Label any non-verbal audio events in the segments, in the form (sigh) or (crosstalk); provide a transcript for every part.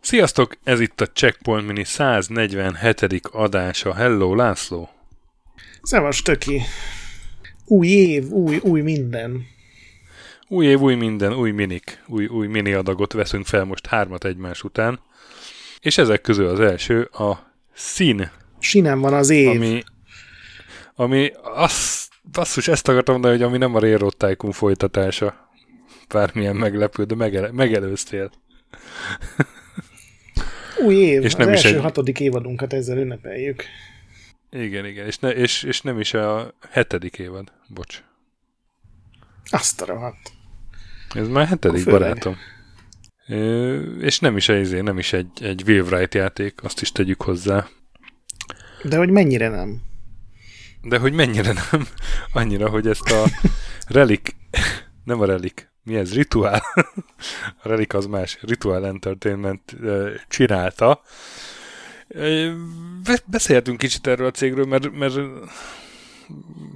Sziasztok, ez itt a Checkpoint Mini 147. adása. Hello, László! Szevas, töki! Új év, új, új minden. Új év, új minden, új minik, új, új mini adagot veszünk fel most hármat egymás után. És ezek közül az első a szín. Sinem van az év. Ami, ami azt, basszus, ezt akartam mondani, hogy ami nem a Railroad Tycoon folytatása. Bármilyen meglepő, de megel, megelőztél. Új év, és nem az is első egy... hatodik évadunkat ezzel ünnepeljük. Igen, igen, és, ne, és, és nem is a hetedik évad, bocs. Azt a rohadt. Ez már hetedik, Főleg. barátom. és nem is, egy, nem is egy, egy Wave játék, azt is tegyük hozzá. De hogy mennyire nem? De hogy mennyire nem? Annyira, hogy ezt a Relic, nem a Relic, mi ez, Ritual, a Relic az más, Ritual Entertainment csinálta. Beszélhetünk kicsit erről a cégről, mert, mert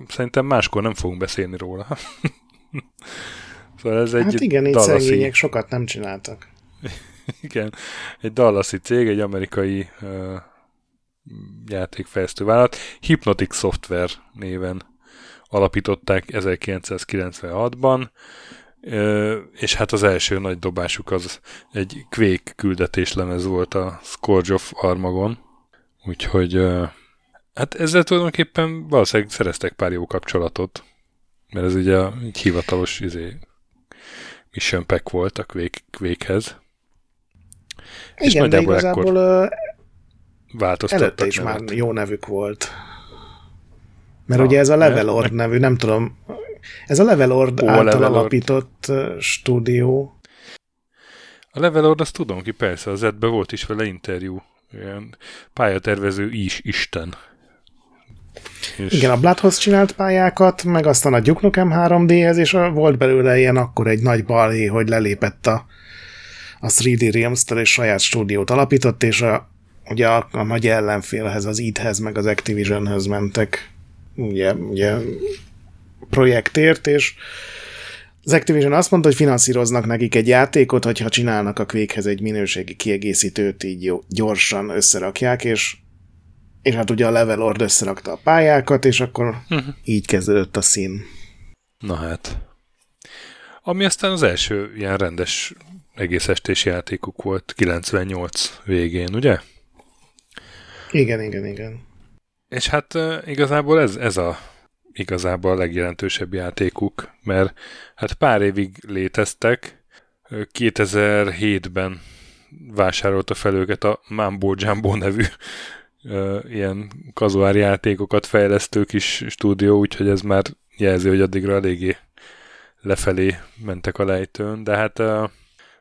szerintem máskor nem fogunk beszélni róla. szóval ez egy hát igen, így szegények sokat nem csináltak. igen, egy dallasi cég, egy amerikai uh, játékfejlesztő vállalat, Hypnotic Software néven alapították 1996-ban, és hát az első nagy dobásuk az egy Quake küldetéslemez volt a Scourge of Armagon, úgyhogy hát ezzel tulajdonképpen valószínűleg szereztek pár jó kapcsolatot, mert ez ugye egy hivatalos izé, mission pack volt a Quake, Quakehez. Igen, és de igazából változtattak előtte is nevet. már jó nevük volt. Mert Na, ugye ez a Levelord nevű, nem tudom, ez a Levelord Ó, által Levelord. alapított stúdió. A Levelord azt tudom ki, persze, az edbe volt is vele interjú. Ilyen pályatervező is Isten. És... Igen, a Bloodhoz csinált pályákat, meg aztán a Duke Nukem 3D-hez, és volt belőle ilyen akkor egy nagy balhé, hogy lelépett a, a 3D realms és saját stúdiót alapított, és a, ugye a, a nagy ellenfélhez, az id-hez, meg az Activisionhez mentek ugye, ugye projektért, és az Activision azt mondta, hogy finanszíroznak nekik egy játékot, hogyha csinálnak a Quakehez egy minőségi kiegészítőt, így jó, gyorsan összerakják, és, és hát ugye a Levelord összerakta a pályákat, és akkor uh-huh. így kezdődött a szín. Na hát. Ami aztán az első ilyen rendes egész estés játékuk volt 98 végén, ugye? Igen, igen, igen. És hát igazából ez, ez a igazából a legjelentősebb játékuk, mert hát pár évig léteztek, 2007-ben vásárolta fel őket a Mambo Jumbo nevű ilyen kazuár játékokat fejlesztő kis stúdió, úgyhogy ez már jelzi, hogy addigra eléggé lefelé mentek a lejtőn, de hát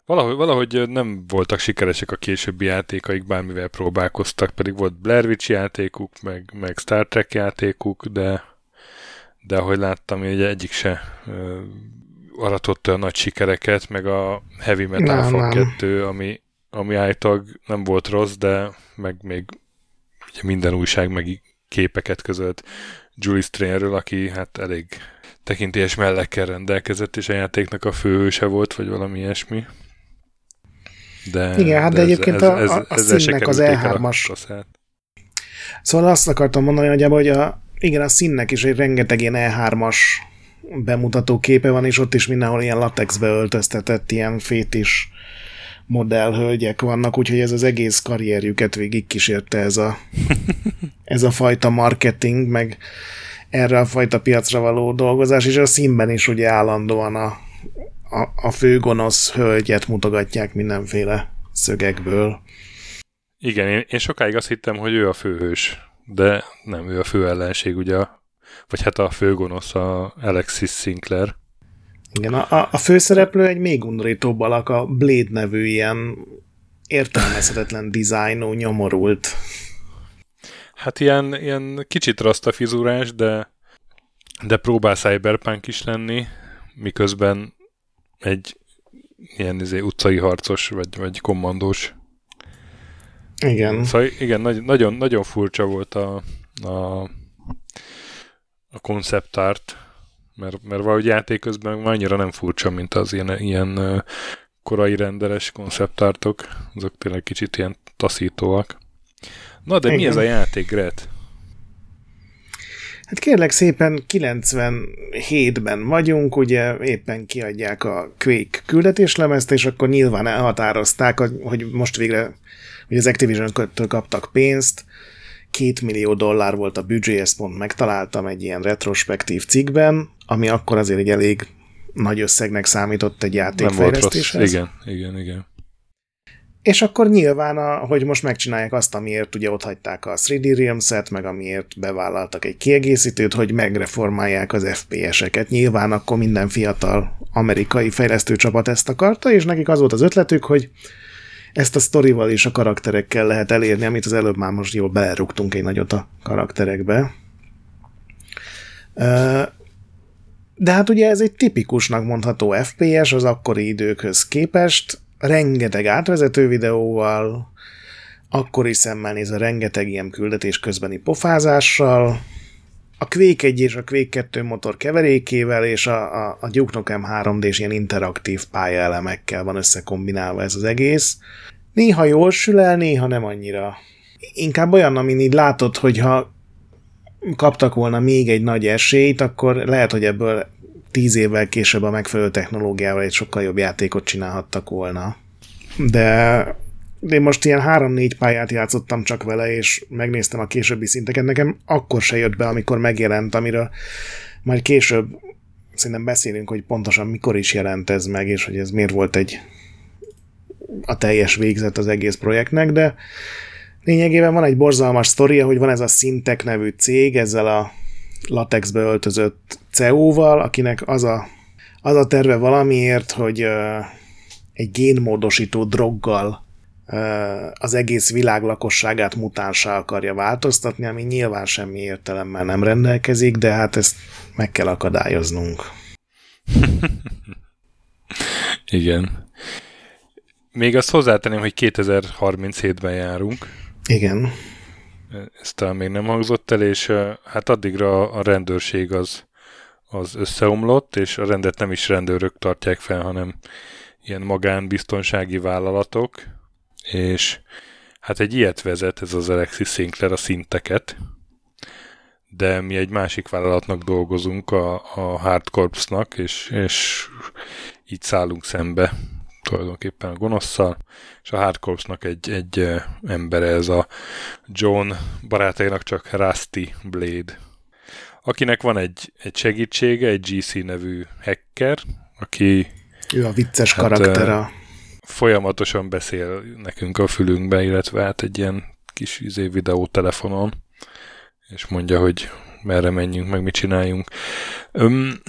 valahogy, valahogy nem voltak sikeresek a későbbi játékaik, bármivel próbálkoztak, pedig volt Blair Witch játékuk, meg, meg Star Trek játékuk, de de ahogy láttam, hogy egyik se aratott olyan nagy sikereket, meg a Heavy Metal nem, Fog 2, ami, ami állítólag nem volt rossz, de meg még ugye minden újság meg képeket közölt Julie Strainről, aki hát elég tekintélyes mellekkel rendelkezett, és a játéknak a főhőse volt, vagy valami ilyesmi. De, Igen, hát de, de egyébként ez, ez, a, a színnek az E3-as. Szóval azt akartam mondani, hogy, hogy a, igen, a színnek is egy rengeteg ilyen E3-as bemutató képe van, és ott is mindenhol ilyen latexbe öltöztetett, ilyen fétis modellhölgyek vannak, úgyhogy ez az egész karrierjüket végig kísérte ez a, (laughs) ez a fajta marketing, meg erre a fajta piacra való dolgozás, és a színben is ugye állandóan a, a, a főgonosz hölgyet mutogatják mindenféle szögekből. Igen, én, én sokáig azt hittem, hogy ő a főhős de nem ő a fő ellenség, ugye, vagy hát a főgonosz a Alexis Sinclair. Igen, a, a főszereplő egy még undorítóbb alak, a Blade nevű ilyen értelmezhetetlen dizájnú, nyomorult. Hát ilyen, ilyen kicsit fizurás, de, de próbál cyberpunk is lenni, miközben egy ilyen izé, utcai harcos, vagy, vagy kommandós igen. Szóval igen, nagy, nagyon, nagyon furcsa volt a, a a konceptárt, mert, mert valahogy játék közben annyira nem furcsa, mint az ilyen, ilyen korai renderes konceptártok. Azok tényleg kicsit ilyen taszítóak. Na, de Igen. mi ez a játék, Gret? Hát kérlek szépen 97-ben vagyunk, ugye éppen kiadják a Quake küldetéslemezt, és akkor nyilván elhatározták, hogy most végre hogy az Activision-től kaptak pénzt, két millió dollár volt a büdzsé, ezt pont megtaláltam egy ilyen retrospektív cikkben, ami akkor azért egy elég nagy összegnek számított egy játékfejlesztéshez. Igen, igen, igen. És akkor nyilván, a, hogy most megcsinálják azt, amiért ugye ott hagyták a 3D Realms-et, meg amiért bevállaltak egy kiegészítőt, hogy megreformálják az FPS-eket. Nyilván akkor minden fiatal amerikai fejlesztőcsapat ezt akarta, és nekik az volt az ötletük, hogy ezt a sztorival és a karakterekkel lehet elérni, amit az előbb már most jól belerúgtunk egy nagyot a karakterekbe. De hát ugye ez egy tipikusnak mondható FPS az akkori időkhöz képest, rengeteg átvezető videóval, akkori szemmel nézve rengeteg ilyen küldetés közbeni pofázással, a Quake 1 és a Quake 2 motor keverékével és a, a, a Duke Nukem 3D-s ilyen interaktív pályaelemekkel van összekombinálva ez az egész. Néha jól sül el, néha nem annyira. Inkább olyan, amin így látod, hogyha kaptak volna még egy nagy esélyt, akkor lehet, hogy ebből tíz évvel később a megfelelő technológiával egy sokkal jobb játékot csinálhattak volna. De én most ilyen három-négy pályát játszottam csak vele, és megnéztem a későbbi szinteket. Nekem akkor se jött be, amikor megjelent, amiről majd később szerintem beszélünk, hogy pontosan mikor is jelent ez meg, és hogy ez miért volt egy a teljes végzet az egész projektnek, de lényegében van egy borzalmas sztoria, hogy van ez a Sintek nevű cég, ezzel a latexbe öltözött CEO-val, akinek az a, az a terve valamiért, hogy egy génmódosító droggal az egész világ lakosságát mutánsá akarja változtatni, ami nyilván semmi értelemmel nem rendelkezik, de hát ezt meg kell akadályoznunk. (laughs) Igen. Még azt hozzátenném, hogy 2037-ben járunk. Igen. Ez talán még nem hangzott el, és hát addigra a rendőrség az, az összeomlott, és a rendet nem is rendőrök tartják fel, hanem ilyen magánbiztonsági vállalatok, és hát egy ilyet vezet ez az Alexis Sinclair a szinteket, de mi egy másik vállalatnak dolgozunk, a, a Hard Corps-nak, és, és így szállunk szembe tulajdonképpen a gonoszszal, és a Hard Corps-nak egy, egy embere, ez a John barátainak csak Rusty Blade, akinek van egy, egy segítsége, egy GC nevű hacker, aki... Ő a vicces hát, karakter a folyamatosan beszél nekünk a fülünkbe, illetve hát egy ilyen kis izé videó telefonon, és mondja, hogy merre menjünk, meg mit csináljunk. Öm,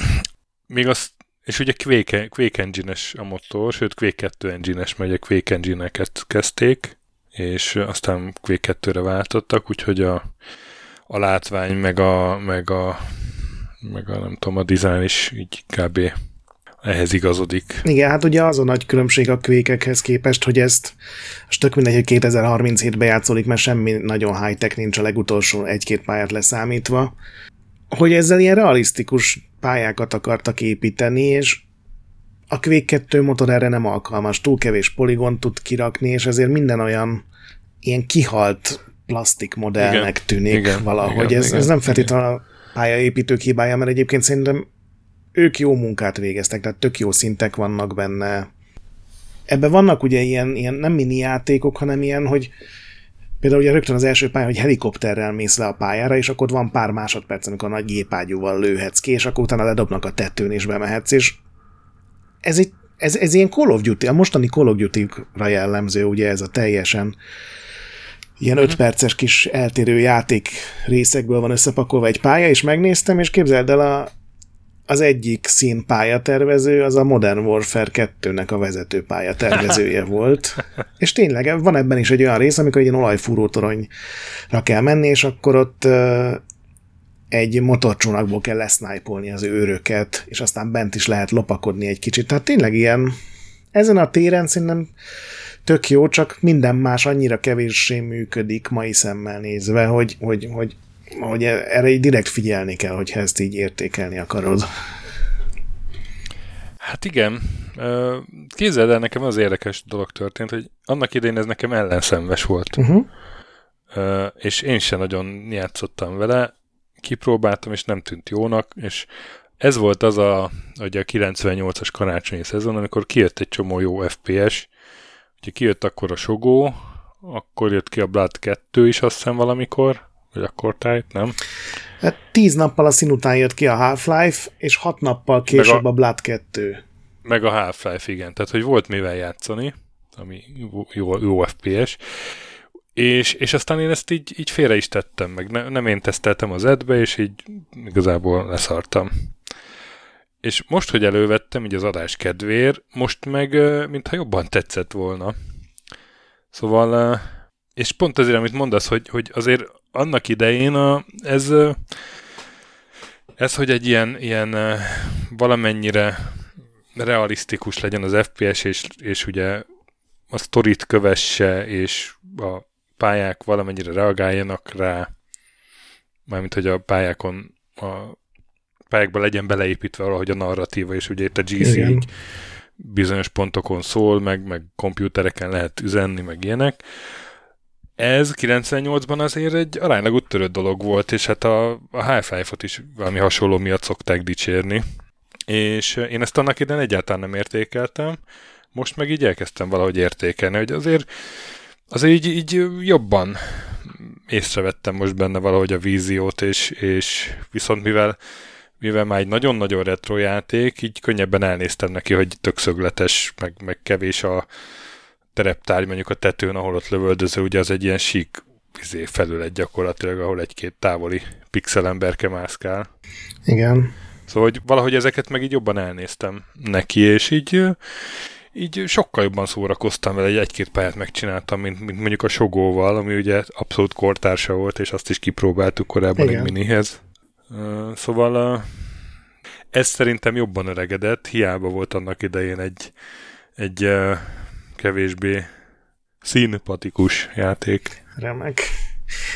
még azt, és ugye Quake, Quake Engine-es a motor, sőt Quake 2 Engine-es, mert ugye Quake Engine-eket kezdték, és aztán Quake 2-re váltottak, úgyhogy a, a látvány, meg a, meg a, meg a nem tudom, a design is így kb. ehhez igazodik. Igen, hát ugye az a nagy különbség a kvékekhez képest, hogy ezt most tök mindegy, hogy 2037-ben játszódik, mert semmi nagyon high-tech nincs a legutolsó egy-két pályát leszámítva, hogy ezzel ilyen realisztikus pályákat akartak építeni, és a Quake 2 motor erre nem alkalmas, túl kevés poligon tud kirakni, és ezért minden olyan ilyen kihalt plastik modellnek igen, tűnik igen, valahogy. Igen, ez, igen, ez nem feltétlenül a pályaépítők hibája, mert egyébként szerintem ők jó munkát végeztek, tehát tök jó szintek vannak benne. Ebben vannak ugye ilyen, ilyen nem mini játékok, hanem ilyen, hogy például ugye rögtön az első pálya, hogy helikopterrel mész le a pályára, és akkor van pár másodperc, amikor a nagy gépágyúval lőhetsz ki, és akkor utána ledobnak a tetőn, és bemehetsz, és ez, egy, ez, ez ilyen Call of Duty, a mostani Call of Duty-ra jellemző, ugye ez a teljesen ilyen öt perces kis eltérő játék részekből van összepakolva egy pálya, és megnéztem, és képzeld el, a, az egyik szín pályatervező az a Modern Warfare 2-nek a vezető pályatervezője (laughs) volt. És tényleg van ebben is egy olyan rész, amikor egy ilyen olajfúrótoronyra kell menni, és akkor ott egy motorcsónakból kell lesznájpolni az őröket, és aztán bent is lehet lopakodni egy kicsit. Tehát tényleg ilyen, ezen a téren szerintem tök jó, csak minden más annyira kevéssé működik mai szemmel nézve, hogy, hogy, hogy hogy erre így direkt figyelni kell, hogyha ezt így értékelni akarod. Hát igen. Képzeld el, nekem az érdekes dolog történt, hogy annak idején ez nekem ellenszenves volt. Uh-huh. És én sem nagyon játszottam vele, kipróbáltam, és nem tűnt jónak, és ez volt az a, hogy a 98-as karácsonyi szezon, amikor kijött egy csomó jó FPS, ugye kijött akkor a Sogó, akkor jött ki a Blood 2 is azt hiszem valamikor, vagy akkor tájt, nem? Hát tíz nappal a szín után jött ki a Half-Life, és hat nappal később a, a Blood 2. Meg a Half-Life, igen. Tehát, hogy volt mivel játszani, ami jó, jó FPS. És, és aztán én ezt így, így félre is tettem, meg ne, nem én teszteltem az edbe, és így igazából leszartam. És most, hogy elővettem így az adás kedvér, most meg mintha jobban tetszett volna. Szóval, és pont azért, amit mondasz, hogy, hogy azért annak idején a, ez, ez, hogy egy ilyen, ilyen valamennyire realisztikus legyen az FPS, és, és ugye a sztorit kövesse, és a pályák valamennyire reagáljanak rá, mármint, hogy a pályákon a pályákban legyen beleépítve valahogy a narratíva, és ugye itt a GC így bizonyos pontokon szól, meg, meg kompjútereken lehet üzenni, meg ilyenek. Ez 98-ban azért egy aránylag úttörött dolog volt, és hát a, a Half-Life-ot is valami hasonló miatt szokták dicsérni. És én ezt annak idején egyáltalán nem értékeltem, most meg így elkezdtem valahogy értékelni, hogy azért, azért így, így jobban észrevettem most benne valahogy a víziót, és, és viszont mivel mivel már egy nagyon-nagyon retro játék, így könnyebben elnéztem neki, hogy tök szögletes, meg, meg kevés a tereptárgy mondjuk a tetőn, ahol ott lövöldöző, ugye az egy ilyen sík izé, felület gyakorlatilag, ahol egy-két távoli pixelemberke mászkál. Igen. Szóval hogy valahogy ezeket meg így jobban elnéztem neki, és így így sokkal jobban szórakoztam vele, egy egy-két pályát megcsináltam, mint, mint mondjuk a Sogóval, ami ugye abszolút kortársa volt, és azt is kipróbáltuk korábban Igen. egy minihez. Szóval ez szerintem jobban öregedett, hiába volt annak idején egy, egy kevésbé színpatikus játék. Remek.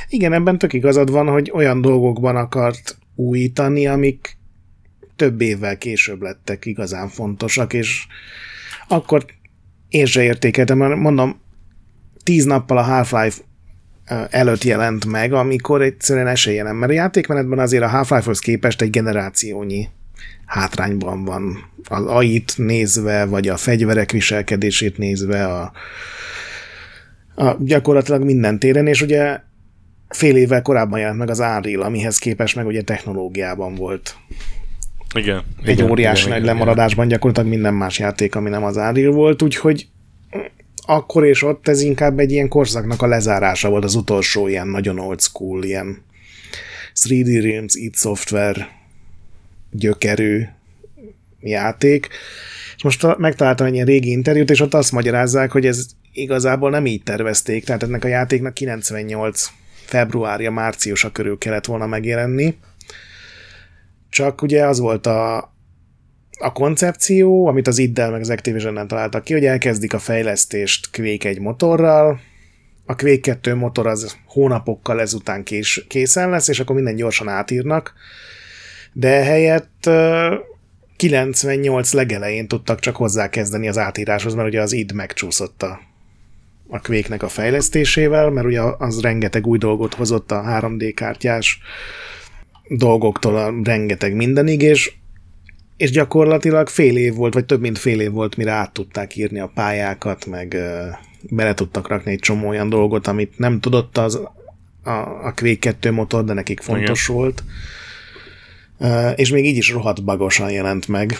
Igen, ebben tök igazad van, hogy olyan dolgokban akart újítani, amik több évvel később lettek igazán fontosak, és akkor én se értékeltem, mondom, tíz nappal a Half-Life előtt jelent meg, amikor egyszerűen esélye nem, mert a játékmenetben azért a Half-Life-hoz képest egy generációnyi hátrányban van. Az AI-t nézve, vagy a fegyverek viselkedését nézve, a, a gyakorlatilag minden téren, és ugye fél évvel korábban jelent meg az Unreal, amihez képest meg ugye technológiában volt. Igen. Egy igen, óriási igen, nagy igen, lemaradásban gyakorlatilag minden más játék, ami nem az Unreal volt, úgyhogy akkor és ott ez inkább egy ilyen korszaknak a lezárása volt, az utolsó ilyen nagyon old school, ilyen 3D Realms, id Software gyökerű játék. És most megtaláltam egy ilyen régi interjút, és ott azt magyarázzák, hogy ez igazából nem így tervezték, tehát ennek a játéknak 98 februárja, márciusa körül kellett volna megjelenni. Csak ugye az volt a, a koncepció, amit az Iddel meg az activision találtak ki, hogy elkezdik a fejlesztést Quake egy motorral, a Quake 2 motor az hónapokkal ezután kés, készen lesz, és akkor minden gyorsan átírnak, de helyett 98 legelején tudtak csak hozzákezdeni az átíráshoz, mert ugye az id megcsúszott a, a Quake-nek a fejlesztésével, mert ugye az rengeteg új dolgot hozott a 3D kártyás dolgoktól a rengeteg mindenig, és és gyakorlatilag fél év volt, vagy több mint fél év volt, mire át tudták írni a pályákat, meg bele tudtak rakni egy csomó olyan dolgot, amit nem tudott az a, a Quake 2 motor, de nekik fontos Igen. volt. És még így is rohadt bagosan jelent meg.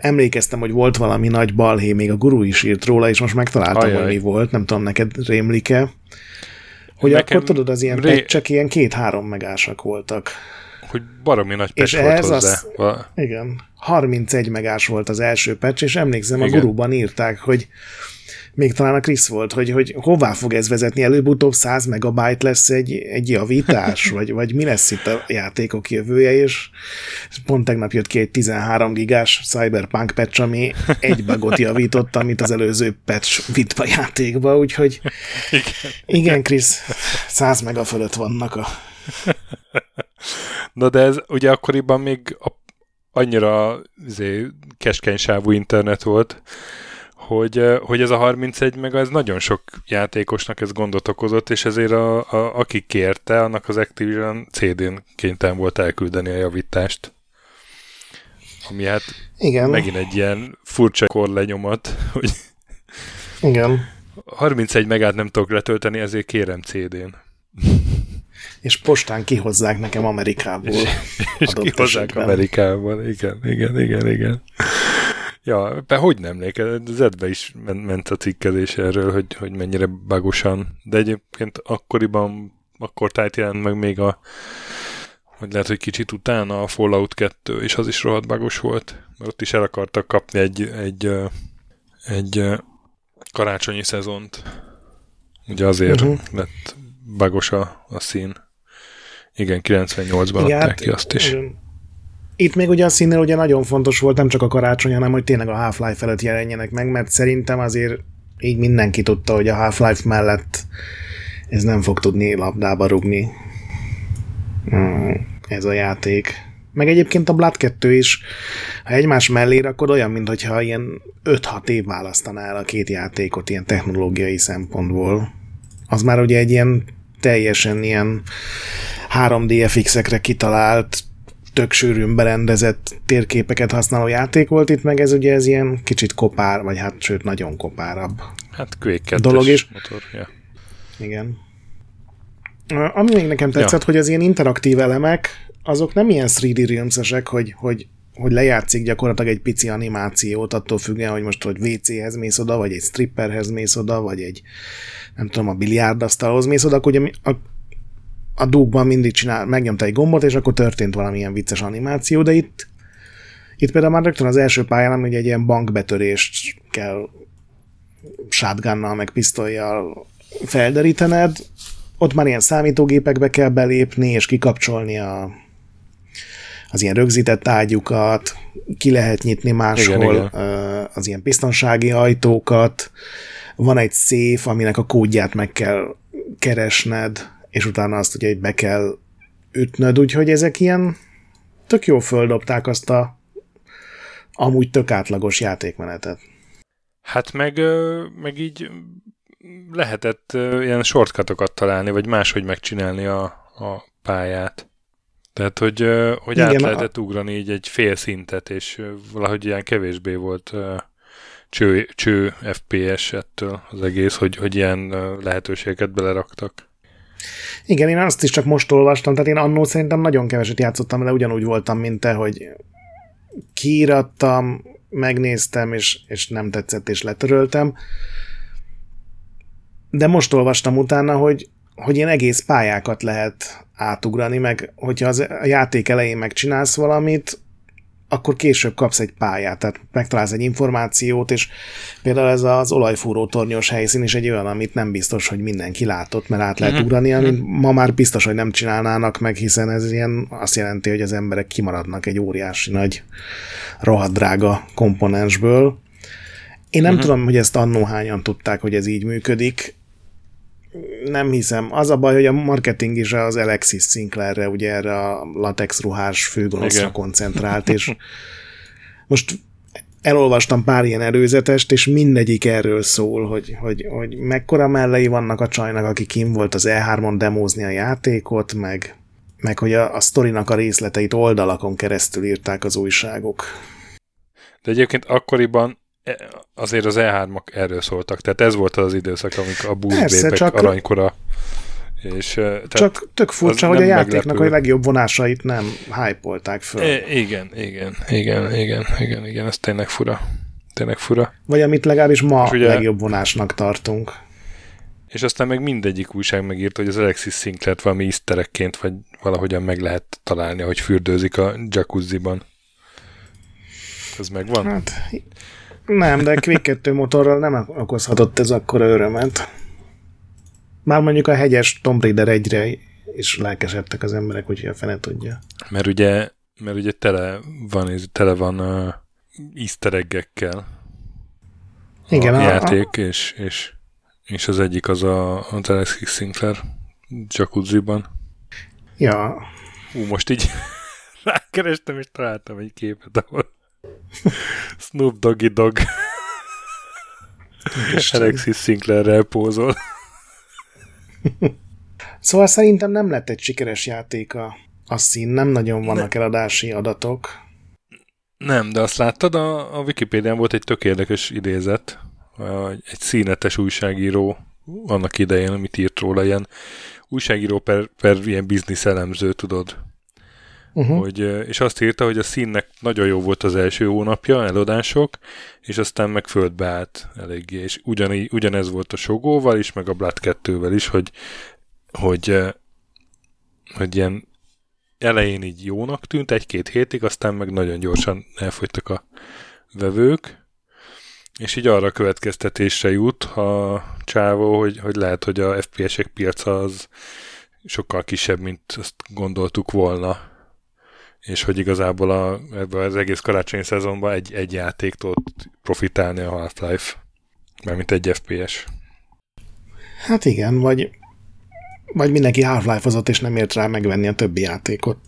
Emlékeztem, hogy volt valami nagy balhé, még a guru is írt róla, és most megtaláltam, Ajaj. hogy mi volt, nem tudom, neked rémlik-e. Hogy Nekem akkor tudod, az ilyen ré... csak ilyen két-három megásak voltak hogy baromi nagy patch és volt ez hozzá. Az, igen, 31 megás volt az első patch, és emlékszem, igen. a guruban írták, hogy még talán a Krisz volt, hogy, hogy hová fog ez vezetni, előbb-utóbb 100 megabyte lesz egy, egy javítás, (laughs) vagy, vagy mi lesz itt a játékok jövője, és pont tegnap jött ki egy 13 gigás Cyberpunk patch, ami egy bugot (laughs) javított, amit az előző patch vitt a játékba, úgyhogy igen, igen Krisz, 100 mega fölött vannak a (laughs) Na de ez ugye akkoriban még a, annyira izé, keskeny internet volt, hogy, hogy ez a 31 meg ez nagyon sok játékosnak ez gondot okozott, és ezért a, a, aki kérte, annak az Activision CD-n kénytelen volt elküldeni a javítást. Ami hát Igen. megint egy ilyen furcsa korlenyomat, (laughs) hogy Igen. 31 megát nem tudok letölteni, ezért kérem CD-n. És postán kihozzák nekem Amerikából. És, és kihozzák esetben. Amerikából, igen, igen, igen, igen. Ja, be hogy nem emlékezett, Zedbe is ment a cikkezés erről, hogy, hogy mennyire bagosan, de egyébként akkoriban, akkor tájt jelent meg még a hogy lehet, hogy kicsit utána a Fallout 2, és az is rohadt bagos volt, mert ott is el akartak kapni egy, egy, egy karácsonyi szezont. Ugye azért uh-huh. lett bagos a, a szín. Igen, 98-ban adták hát, ki azt is. Itt még ugye a színnél ugye nagyon fontos volt nem csak a karácsony, hanem hogy tényleg a Half-Life előtt jelenjenek meg, mert szerintem azért így mindenki tudta, hogy a Half-Life mellett ez nem fog tudni labdába rugni hmm, ez a játék. Meg egyébként a Blood 2 is, ha egymás mellé rakod, olyan, mintha ilyen 5-6 év választanál a két játékot ilyen technológiai szempontból. Az már ugye egy ilyen teljesen ilyen 3D FX-ekre kitalált, tök sűrűn berendezett térképeket használó játék volt itt, meg ez ugye ez ilyen kicsit kopár, vagy hát sőt nagyon kopárabb. Hát Quake dolog is. Motor, ja. Igen. Ami még nekem tetszett, ja. hogy az ilyen interaktív elemek, azok nem ilyen 3D realms hogy, hogy, hogy lejátszik gyakorlatilag egy pici animációt, attól függően, hogy most hogy WC-hez mész oda, vagy egy stripperhez mész oda, vagy egy nem tudom, a biliárdasztalhoz mész oda, akkor ugye a, a dugban mindig csinál, megnyomta egy gombot, és akkor történt valamilyen vicces animáció, de itt itt például már rögtön az első pályán, hogy egy ilyen bankbetörést kell shotgunnal, meg pisztolyjal felderítened, ott már ilyen számítógépekbe kell belépni, és kikapcsolni a, az ilyen rögzített ágyukat, ki lehet nyitni máshol igen, igen. az ilyen biztonsági ajtókat, van egy széf, aminek a kódját meg kell keresned, és utána azt ugye be kell ütnöd, úgyhogy ezek ilyen tök jó földobták azt a amúgy tök átlagos játékmenetet. Hát meg, meg így lehetett ilyen shortcutokat találni, vagy máshogy megcsinálni a, a pályát. Tehát, hogy, hogy Igen, át lehetett a... ugrani így egy fél szintet, és valahogy ilyen kevésbé volt cső, cső FPS ettől az egész, hogy, hogy ilyen lehetőségeket beleraktak. Igen, én azt is csak most olvastam, tehát én annól szerintem nagyon keveset játszottam, de ugyanúgy voltam, mint te, hogy kiírattam, megnéztem, és, és nem tetszett, és letöröltem. De most olvastam utána, hogy, hogy ilyen egész pályákat lehet átugrani, meg hogyha az, a játék elején megcsinálsz valamit, akkor később kapsz egy pályát, tehát megtalálsz egy információt, és például ez az olajfúró tornyos helyszín is egy olyan, amit nem biztos, hogy mindenki látott, mert át lehet uh-huh. ugrani, amit uh-huh. ma már biztos, hogy nem csinálnának meg, hiszen ez ilyen azt jelenti, hogy az emberek kimaradnak egy óriási nagy rohadt drága komponensből. Én nem uh-huh. tudom, hogy ezt annó hányan tudták, hogy ez így működik nem hiszem. Az a baj, hogy a marketing is az Alexis Sinclairre, ugye erre a latex ruhás főgonoszra koncentrált, és (laughs) most elolvastam pár ilyen előzetest, és mindegyik erről szól, hogy, hogy, hogy mekkora mellei vannak a csajnak, aki kim volt az E3-on demózni a játékot, meg, meg hogy a, a sztorinak a részleteit oldalakon keresztül írták az újságok. De egyébként akkoriban azért az E3-ak erről szóltak, tehát ez volt az időszak, amikor a búzbépek csak... aranykora és, tehát Csak tök furcsa, hogy a játéknak meglepő. a legjobb vonásait nem hype föl. E, igen, igen, igen, igen, igen, igen, ez tényleg fura. Tényleg fura. Vagy amit legalábbis ma ugye, legjobb vonásnak tartunk. És aztán meg mindegyik újság megírta, hogy az Alexis Sinclair valami iszterekként, vagy valahogyan meg lehet találni, hogy fürdőzik a jacuzziban. Ez megvan? Hát nem, de Quick 2 motorral nem okozhatott ez akkora örömet. Már mondjuk a hegyes Tomb Raider egyre is lelkesedtek az emberek, úgyhogy a fene tudja. Mert ugye, mert ugye tele van, tele van uh, easter egg-ekkel Igen, a, játék, a... És, és, és az egyik az a, az Alexis Sinclair jacuzziban. Ja. Hú, most így (laughs) rákerestem, és találtam egy képet, ahol (laughs) Snoop Doggy Dog Alexis Sinclair pózol. (laughs) szóval szerintem nem lett egy sikeres játék a, a szín, nem nagyon vannak ne. eladási adatok. Nem, de azt láttad, a, a Wikipédián volt egy tök érdekes idézet, egy színetes újságíró annak idején, amit írt róla, ilyen újságíró per, per ilyen biznisz elemző, tudod. Uh-huh. Hogy, és azt írta, hogy a színnek nagyon jó volt az első hónapja, eladások, és aztán meg földbe állt eléggé. És ugyaní, ugyanez volt a Sogóval is, meg a Blood 2-vel is, hogy, hogy, hogy ilyen elején így jónak tűnt, egy-két hétig, aztán meg nagyon gyorsan elfogytak a vevők, és így arra következtetésre jut a csávó, hogy, hogy lehet, hogy a FPS-ek piaca az sokkal kisebb, mint azt gondoltuk volna. És hogy igazából a, ebben az egész karácsonyi szezonban egy, egy játék tudott profitálni a Half-Life, mint egy FPS. Hát igen, vagy, vagy mindenki Half-Life-ozott, és nem ért rá megvenni a többi játékot.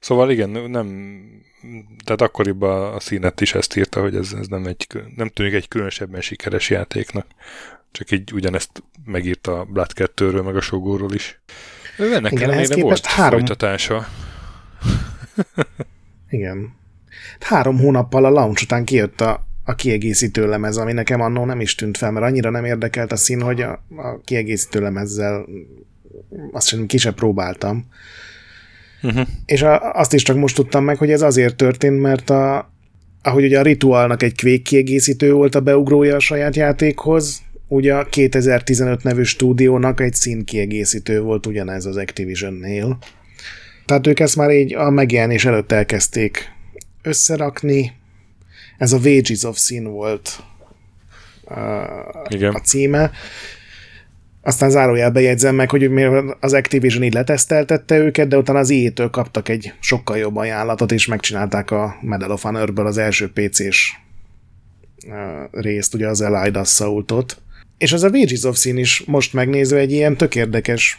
Szóval igen, nem, tehát akkoriban a színet is ezt írta, hogy ez, ez nem, egy, nem tűnik egy különösebben sikeres játéknak. Csak így ugyanezt megírta a Blood 2-ről, meg a Sogóról is. Ennek Igen, ehhez volt három... folytatása. (laughs) Igen. Három hónappal a launch után kijött a, a kiegészítő lemez, ami nekem annó nem is tűnt fel, mert annyira nem érdekelt a szín, hogy a, a kiegészítő lemezzel azt sem ki sem próbáltam. Uh-huh. És a, azt is csak most tudtam meg, hogy ez azért történt, mert a, ahogy ugye a Ritualnak egy Quake kiegészítő volt a beugrója a saját játékhoz, ugye a 2015 nevű stúdiónak egy színkiegészítő volt ugyanez az Activision-nél. Tehát ők ezt már így a megjelenés előtt elkezdték összerakni. Ez a Wages of Sin volt a, Igen. a címe. Aztán zárójelbe jegyzem meg, hogy az Activision így leteszteltette őket, de utána az EA-től kaptak egy sokkal jobb ajánlatot, és megcsinálták a Medal of Honor-ből az első PC-s részt, ugye az Elide Assault-ot. És az a Wages of Sin is most megnézve egy ilyen tök érdekes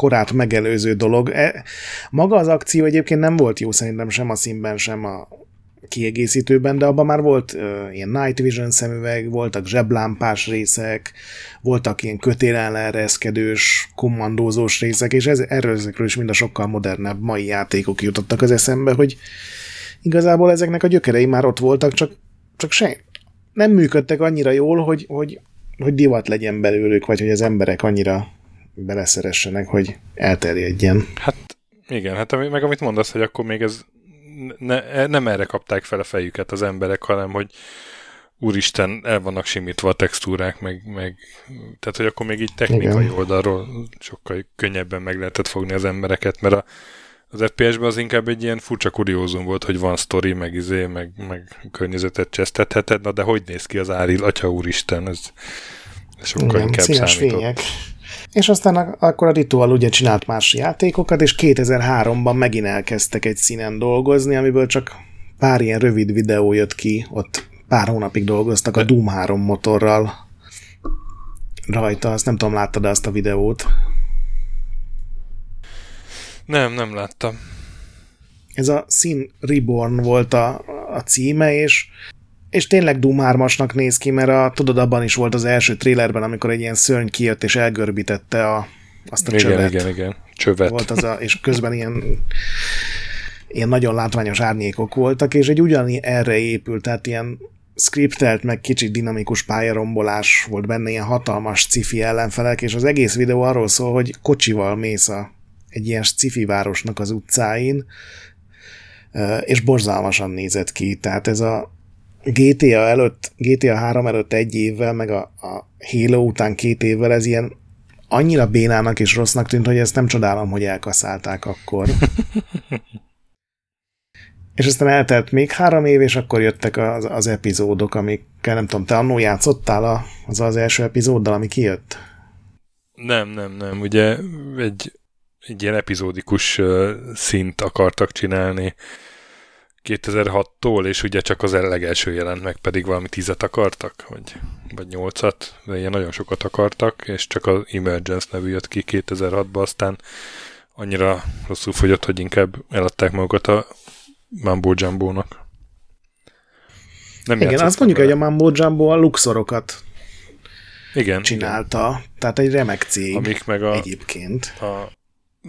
korát megelőző dolog. E, maga az akció egyébként nem volt jó szerintem sem a színben, sem a kiegészítőben, de abban már volt uh, ilyen night vision szemüveg, voltak zseblámpás részek, voltak ilyen kötélenlereszkedős, kommandózós részek, és ez, erről ezekről is mind a sokkal modernebb mai játékok jutottak az eszembe, hogy igazából ezeknek a gyökerei már ott voltak, csak, csak se, nem működtek annyira jól, hogy, hogy, hogy divat legyen belőlük, vagy hogy az emberek annyira beleszeressenek, hogy elterjedjen. Hát igen, hát meg amit mondasz, hogy akkor még ez ne, nem erre kapták fel a fejüket az emberek, hanem hogy úristen, el vannak simítva a textúrák, meg, meg tehát, hogy akkor még így technikai Igen. oldalról sokkal könnyebben meg lehetett fogni az embereket, mert a, az FPS-ben az inkább egy ilyen furcsa kuriózum volt, hogy van sztori, meg izé, meg, meg környezetet csesztetheted, na de hogy néz ki az Áril, atya úristen, ez, ez sokkal Igen, inkább számított. Fények. És aztán akkor a Ritual ugye csinált más játékokat, és 2003-ban megint elkezdtek egy színen dolgozni, amiből csak pár ilyen rövid videó jött ki, ott pár hónapig dolgoztak a Doom 3 motorral rajta, azt nem tudom, láttad azt a videót? Nem, nem láttam. Ez a Sin Reborn volt a, a címe, és és tényleg Doom 3 néz ki, mert a, tudod, abban is volt az első trélerben, amikor egy ilyen szörny kijött és elgörbítette a, azt a igen, csövet. Igen, igen, csövet. Volt az a, és közben ilyen, ilyen nagyon látványos árnyékok voltak, és egy ugyani erre épült, tehát ilyen scriptelt, meg kicsit dinamikus pályarombolás volt benne, ilyen hatalmas cifi ellenfelek, és az egész videó arról szól, hogy kocsival mész a, egy ilyen cifi városnak az utcáin, és borzalmasan nézett ki. Tehát ez a, GTA előtt, GTA 3 előtt egy évvel, meg a, a Halo után két évvel ez ilyen annyira bénának és rossznak tűnt, hogy ezt nem csodálom, hogy elkaszálták akkor. (laughs) és aztán eltelt még három év, és akkor jöttek az, az epizódok, amikkel nem tudom, te annó játszottál a, az az első epizóddal, ami kijött? Nem, nem, nem. Ugye egy, egy ilyen epizódikus uh, szint akartak csinálni 2006-tól, és ugye csak az legelső jelent meg, pedig valami tízet akartak, vagy, vagy nyolcat, de ilyen nagyon sokat akartak, és csak az Emergence nevű jött ki 2006-ban, aztán annyira rosszul fogyott, hogy inkább eladták magukat a Mambo Jumbo-nak. Nem Igen, azt mondjuk, hogy a Mambo Jumbo a luxorokat igen, csinálta, igen. tehát egy remek cég Amik meg a, egyébként. A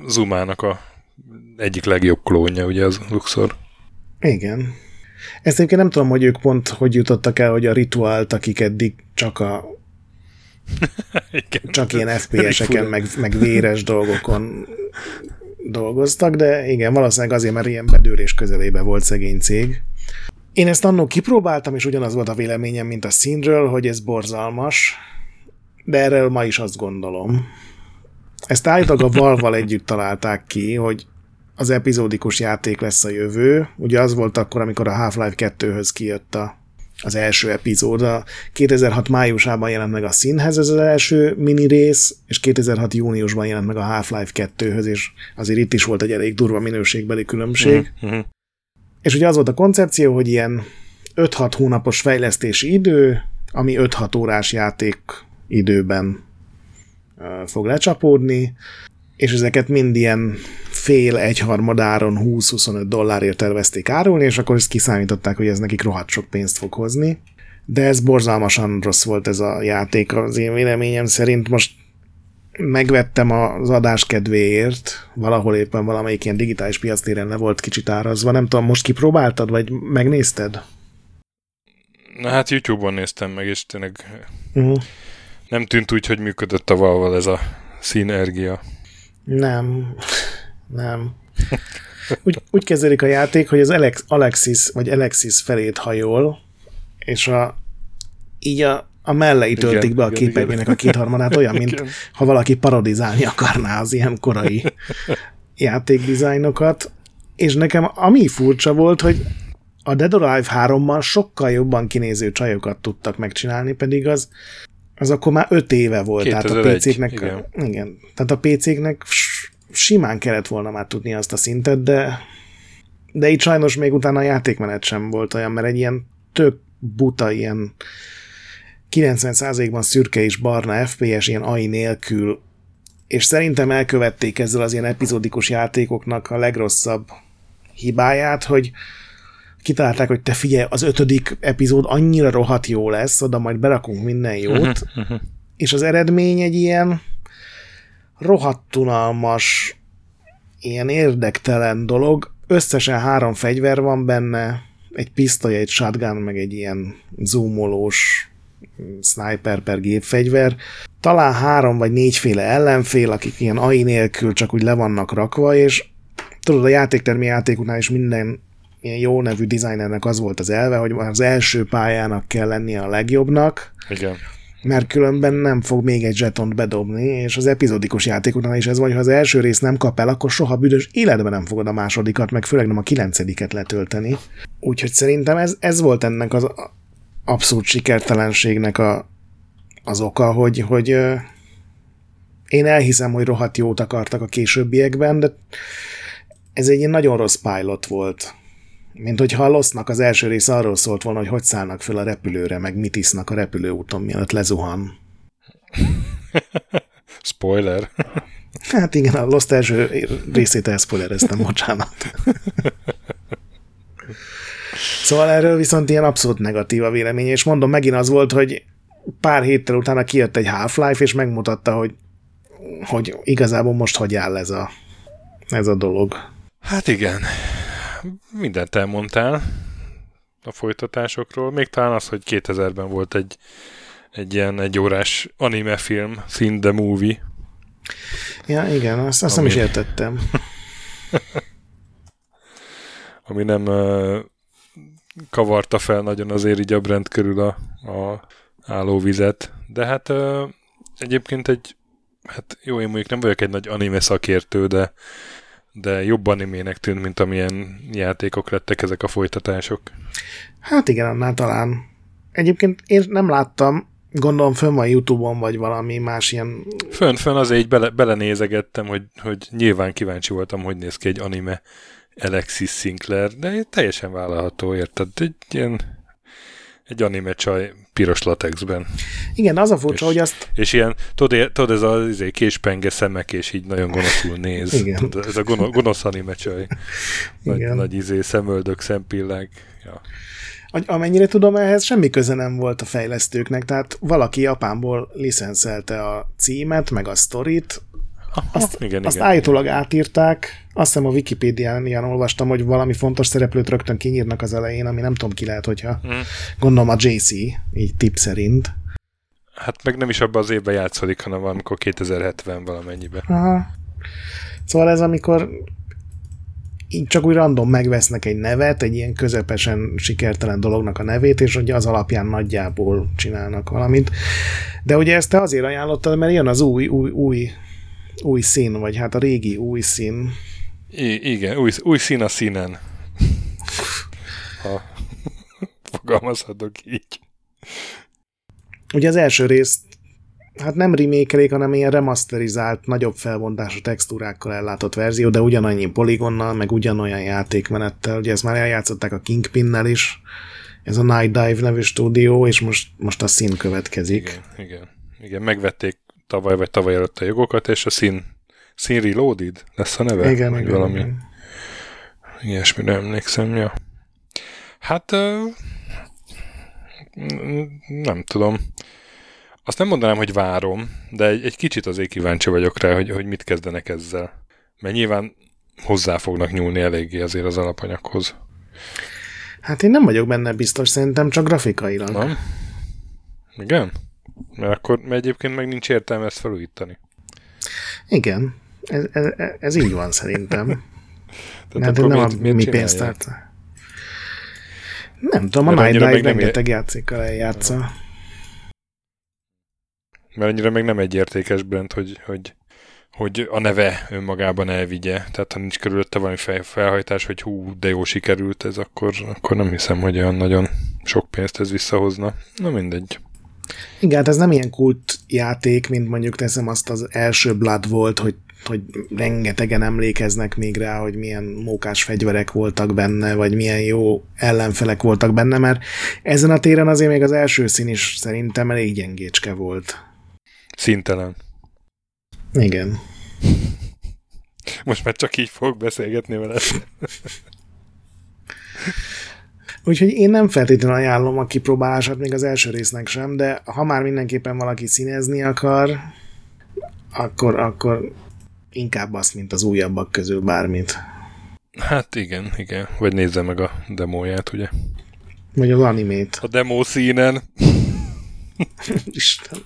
Zumának a egyik legjobb klónja, ugye az Luxor. Igen. Ezt egyébként nem tudom, hogy ők pont hogy jutottak el, hogy a rituált, akik eddig csak a (laughs) igen, csak ilyen FPS-eken, meg, meg véres dolgokon dolgoztak, de igen, valószínűleg azért, mert ilyen bedőlés közelébe volt szegény cég. Én ezt annól kipróbáltam, és ugyanaz volt a véleményem, mint a színről, hogy ez borzalmas, de erről ma is azt gondolom. Ezt állítólag a (laughs) Valval együtt találták ki, hogy az epizódikus játék lesz a jövő. Ugye az volt akkor, amikor a Half-Life 2-höz kijött a, az első epizód. A 2006 májusában jelent meg a színhez ez az első mini rész, és 2006 júniusban jelent meg a Half-Life 2-höz, és azért itt is volt egy elég durva minőségbeli különbség. Uh-huh. És ugye az volt a koncepció, hogy ilyen 5-6 hónapos fejlesztési idő, ami 5-6 órás játék időben fog lecsapódni, és ezeket mind ilyen fél egyharmadáron 20-25 dollárért tervezték árulni, és akkor ezt kiszámították, hogy ez nekik rohadt sok pénzt fog hozni. De ez borzalmasan rossz volt ez a játék az én véleményem szerint. Most megvettem az adás kedvéért, valahol éppen valamelyik ilyen digitális piactéren le volt kicsit árazva. Nem tudom, most kipróbáltad, vagy megnézted? Na hát YouTube-on néztem meg, és tényleg uh-huh. nem tűnt úgy, hogy működött a valval ez a színergia. Nem, (laughs) nem. Úgy, úgy kezdődik a játék, hogy az Alex, Alexis, vagy Alexis felét hajol, és a, így a, a mellei töltik igen, be a képernyőnek a kétharmadát, olyan, mint igen. ha valaki parodizálni akarná az ilyen korai (laughs) játékdizájnokat. És nekem ami furcsa volt, hogy a Dead or Alive 3-mal sokkal jobban kinéző csajokat tudtak megcsinálni, pedig az, az akkor már 5 éve volt. 2001, tehát a PC-knek, igen. igen. Tehát a PC-knek simán kellett volna már tudni azt a szintet, de de itt sajnos még utána a játékmenet sem volt olyan, mert egy ilyen tök buta, ilyen 90%-ban szürke és barna FPS, ilyen AI nélkül, és szerintem elkövették ezzel az ilyen epizódikus játékoknak a legrosszabb hibáját, hogy kitalálták, hogy te figyelj, az ötödik epizód annyira rohadt jó lesz, oda majd berakunk minden jót, (laughs) és az eredmény egy ilyen rohadt unalmas, ilyen érdektelen dolog. Összesen három fegyver van benne, egy pisztoly, egy shotgun, meg egy ilyen zoomolós sniper per gépfegyver. Talán három vagy négyféle ellenfél, akik ilyen AI nélkül csak úgy le vannak rakva, és tudod, a játéktermi játékoknál is minden ilyen jó nevű designernek az volt az elve, hogy az első pályának kell lennie a legjobbnak. Igen mert különben nem fog még egy zsetont bedobni, és az epizódikus játékoknál is ez van, hogy ha az első rész nem kap el, akkor soha büdös életben nem fogod a másodikat, meg főleg nem a kilencediket letölteni. Úgyhogy szerintem ez, ez volt ennek az abszolút sikertelenségnek a, az oka, hogy, hogy én elhiszem, hogy rohadt jót akartak a későbbiekben, de ez egy ilyen nagyon rossz pilot volt mint hogyha a Losznak az első rész arról szólt volna, hogy hogy szállnak föl a repülőre, meg mit isznak a repülőúton, mielőtt lezuhan. (laughs) Spoiler. Hát igen, a Lost első részét elszpoilereztem, bocsánat. Szóval erről viszont ilyen abszolút negatív a vélemény, és mondom, megint az volt, hogy pár héttel utána kijött egy Half-Life, és megmutatta, hogy, hogy igazából most hogy áll ez a, ez a dolog. Hát igen mindent elmondtál a folytatásokról. Még talán az, hogy 2000-ben volt egy, egy ilyen egy órás anime film, Sin the Movie. Ja, igen, azt, azt (laughs) ami... nem is értettem. ami nem uh, kavarta fel nagyon azért így a körül a, a állóvizet. De hát uh, egyébként egy, hát jó, én mondjuk nem vagyok egy nagy anime szakértő, de de jobb animének tűnt, mint amilyen játékok lettek ezek a folytatások. Hát igen, annál talán. Egyébként én nem láttam, gondolom fönn van Youtube-on, vagy valami más ilyen... Fönn, fönn azért így bele, belenézegettem, hogy, hogy nyilván kíváncsi voltam, hogy néz ki egy anime Alexis Sinclair, de teljesen vállalható, érted? Egy ilyen egy anime csaj piros latexben. Igen, az a furcsa, és, hogy azt... És ilyen, tudod, tudod ez az izé, késpenge szemek, és így nagyon gonoszul néz. Igen. Tudod, ez a gonosz anime csaj. Nagy, Igen. nagy izé, szemöldök, szempillág. Ja. Amennyire tudom, ehhez semmi köze nem volt a fejlesztőknek, tehát valaki Japánból licenszelte a címet, meg a sztorit, Aha, azt, igen, azt igen, állítólag igen. átírták, azt hiszem a Wikipédián ilyen olvastam, hogy valami fontos szereplőt rögtön kinyírnak az elején, ami nem tudom ki lehet, hogyha hmm. gondolom a JC, így tip szerint. Hát meg nem is abban az évben játszódik, hanem valamikor 2070 valamennyiben. Aha. Szóval ez amikor így csak úgy random megvesznek egy nevet, egy ilyen közepesen sikertelen dolognak a nevét, és ugye az alapján nagyjából csinálnak valamit. De ugye ezt te azért ajánlottad, mert jön az új, új, új, új szín, vagy hát a régi új szín. I- igen, új, új szín a színen. (laughs) Ha fogalmazhatok így. Ugye az első részt hát nem remake hanem ilyen remasterizált, nagyobb felbontású textúrákkal ellátott verzió, de ugyanannyi poligonnal, meg ugyanolyan játékmenettel. Ugye ezt már eljátszották a Kingpinnel is, ez a Night Dive nevű stúdió, és most, most a szín következik. Igen, igen, igen, megvették tavaly vagy tavaly előtt a jogokat, és a szín, szín Reloaded lesz a neve? Igen, igen, valami. igen. Ilyesmire emlékszem, ja. Hát nem tudom. Azt nem mondanám, hogy várom, de egy, egy kicsit azért kíváncsi vagyok rá, hogy, hogy mit kezdenek ezzel. Mert nyilván hozzá fognak nyúlni eléggé azért az alapanyaghoz. Hát én nem vagyok benne biztos, szerintem csak grafikailag. Nem? Igen? Mert akkor mert egyébként meg nincs értelme ezt felújítani. Igen, ez, ez, ez így van szerintem. (laughs) Tehát hát nem miért, a miért mi pénztárt. Nem tudom, a Night Dive rengeteg játékkal eljátsza. Mert annyira meg nem egy értékes brand, hogy, hogy, hogy a neve önmagában elvigye. Tehát ha nincs körülötte valami fel, felhajtás, hogy hú, de jó sikerült ez, akkor, akkor nem hiszem, hogy olyan nagyon sok pénzt ez visszahozna. Na mindegy. Igen, hát ez nem ilyen kult játék, mint mondjuk teszem azt az első Blood volt, hogy, hogy rengetegen emlékeznek még rá, hogy milyen mókás fegyverek voltak benne, vagy milyen jó ellenfelek voltak benne, mert ezen a téren azért még az első szín is szerintem elég gyengécske volt. Szintelen. Igen. Most már csak így fog beszélgetni vele. (laughs) Úgyhogy én nem feltétlenül ajánlom a kipróbálását még az első résznek sem, de ha már mindenképpen valaki színezni akar, akkor, akkor inkább azt, mint az újabbak közül bármit. Hát igen, igen. Vagy nézze meg a demóját, ugye? Vagy az animét. A demó színen. (laughs) Isten.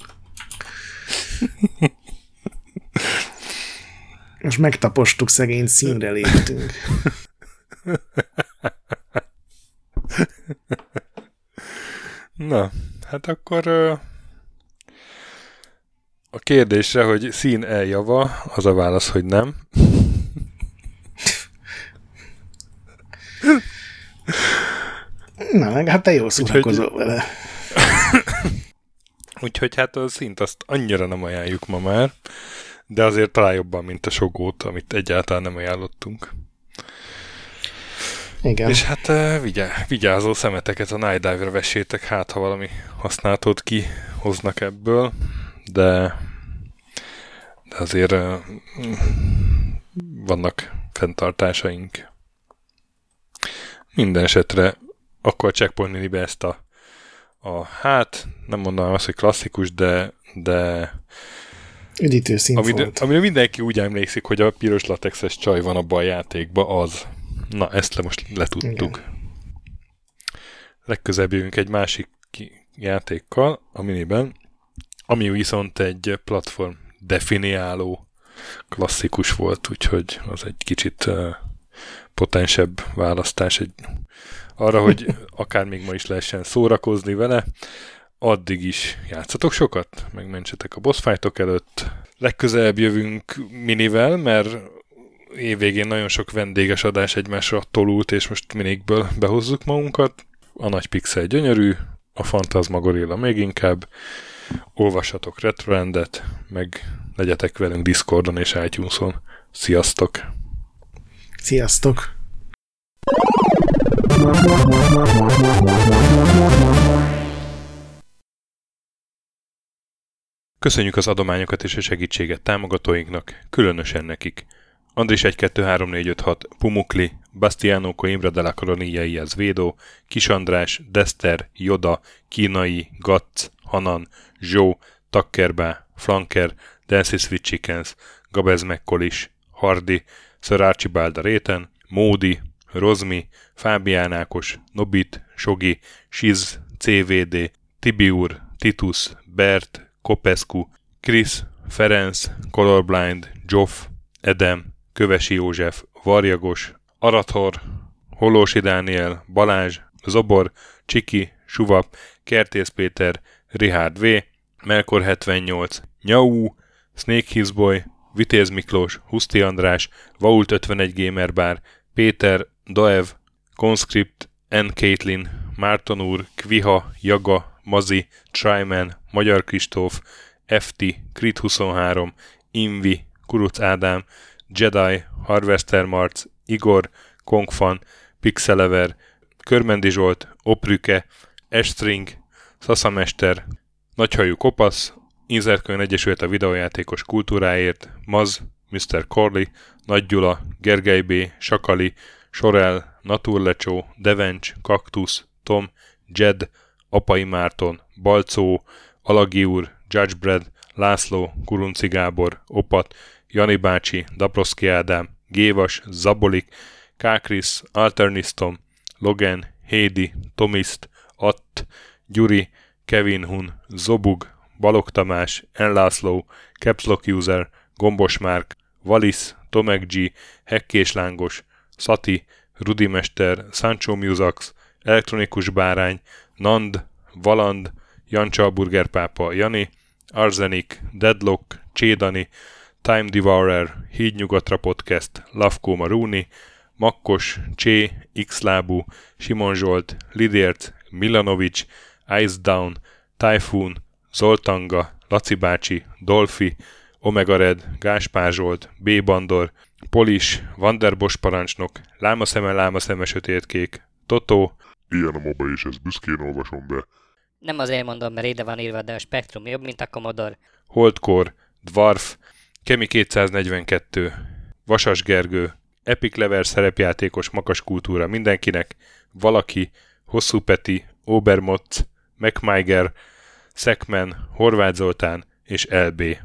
Most megtapostuk szegény színre léptünk. (laughs) Na, hát akkor a kérdésre, hogy szín eljava, az a válasz, hogy nem. Na, hát te jó szórakozol vele. Úgyhogy hát a szint azt annyira nem ajánljuk ma már, de azért talán jobban, mint a sogót, amit egyáltalán nem ajánlottunk. Igen. És hát uh, vigyá, vigyázó szemeteket a Night Diver vessétek, hát ha valami használatot kihoznak ebből, de, de azért uh, vannak fenntartásaink. Minden esetre akkor checkpointni be ezt a a, hát nem mondanám azt, hogy klasszikus, de, de Üdítő amire, amire mindenki úgy emlékszik, hogy a piros latexes csaj van abban a játékban, az. Na, ezt le most letudtuk. Igen. Legközebb jövünk egy másik játékkal, a miniben, ami viszont egy platform definiáló klasszikus volt, úgyhogy az egy kicsit uh, potensebb választás, egy arra, hogy (laughs) akár még ma is lehessen szórakozni vele, addig is játszatok sokat, megmentsetek a boss fightok előtt. Legközelebb jövünk minivel, mert évvégén nagyon sok vendéges adás egymásra tolult, és most minékből behozzuk magunkat. A nagy pixel gyönyörű, a Fantasma Gorilla még inkább. Olvassatok Retrendet, meg legyetek velünk Discordon és iTunes-on. Sziasztok! Sziasztok! Köszönjük az adományokat és a segítséget támogatóinknak, különösen nekik – Andris 1 2 3 4 5 6 Pumukli, Bastiano Coimbra de la Colonia Iaz Védó, Kis András, Dester, Joda, Kínai, Gatz, Hanan, Zsó, Takkerbá, Flanker, Dancy Sweet Chickens, Gabez Mekkolis, Hardi, Sir Archibald Réten, Módi, Rozmi, Fábián Ákos, Nobit, Sogi, Siz, CVD, Tibiur, Titus, Bert, Kopescu, Krisz, Ferenc, Colorblind, Joff, Edem, Kövesi József, Varjagos, Arathor, Holósi Dániel, Balázs, Zobor, Csiki, Suvap, Kertész Péter, Rihárd V, Melkor 78, Nyau, Snake Hizboy, Vitéz Miklós, Huszti András, Vault 51 Gamer Bar, Péter, Doev, Conscript, N. Caitlin, Márton úr, Kviha, Jaga, Mazi, Tryman, Magyar Kristóf, FT, Crit 23, Invi, Kuruc Ádám, Jedi, Harvester Marc, Igor, Kongfan, Pixelever, Körmendi Zsolt, Oprüke, Estring, Szaszamester, Nagyhajú Kopasz, Inzertkönyv Egyesült a videójátékos kultúráért, Maz, Mr. Corley, Nagy Gyula, Gergely B., Sakali, Sorel, Naturlecsó, Devencs, Kaktusz, Tom, Jed, Apai Márton, Balcó, Alagi úr, Judgebred, László, Kurunci Gábor, Opat, Jani bácsi, Daproszki Ádám, Gévas, Zabolik, Kákris, Alternisztom, Logan, Hédi, Tomiszt, Att, Gyuri, Kevin Hun, Zobug, Balog Tamás, Enlászló, Capslock User, Gombos Márk, Valisz, Tomek G, Hekkés Lángos, Szati, Rudimester, Sancho Musax, Elektronikus Bárány, Nand, Valand, Jancsa Burgerpápa, Jani, Arzenik, Deadlock, Csédani, Time Devourer, Hídnyugatra Podcast, Lavkó Maruni, Makkos, Csé, Xlábú, Simon Zsolt, Lidért, Milanovic, Ice Down, Typhoon, Zoltanga, Laci bácsi, Dolfi, Omega Red, Gáspár Zsolt, B. Bandor, Polis, Vanderbos parancsnok, Lámaszeme, Lámaszeme sötétkék, Totó. Ilyen a moba és ezt büszkén olvasom be. Nem azért mondom, mert ide van írva, de a spektrum jobb, mint a Commodore. Holdkor, Dwarf, Kemi 242, Vasas Gergő, Epic Lever szerepjátékos makas kultúra mindenkinek, Valaki, Hosszú Peti, Obermotz, MacMiger, Szekmen, Horváth Zoltán és LB.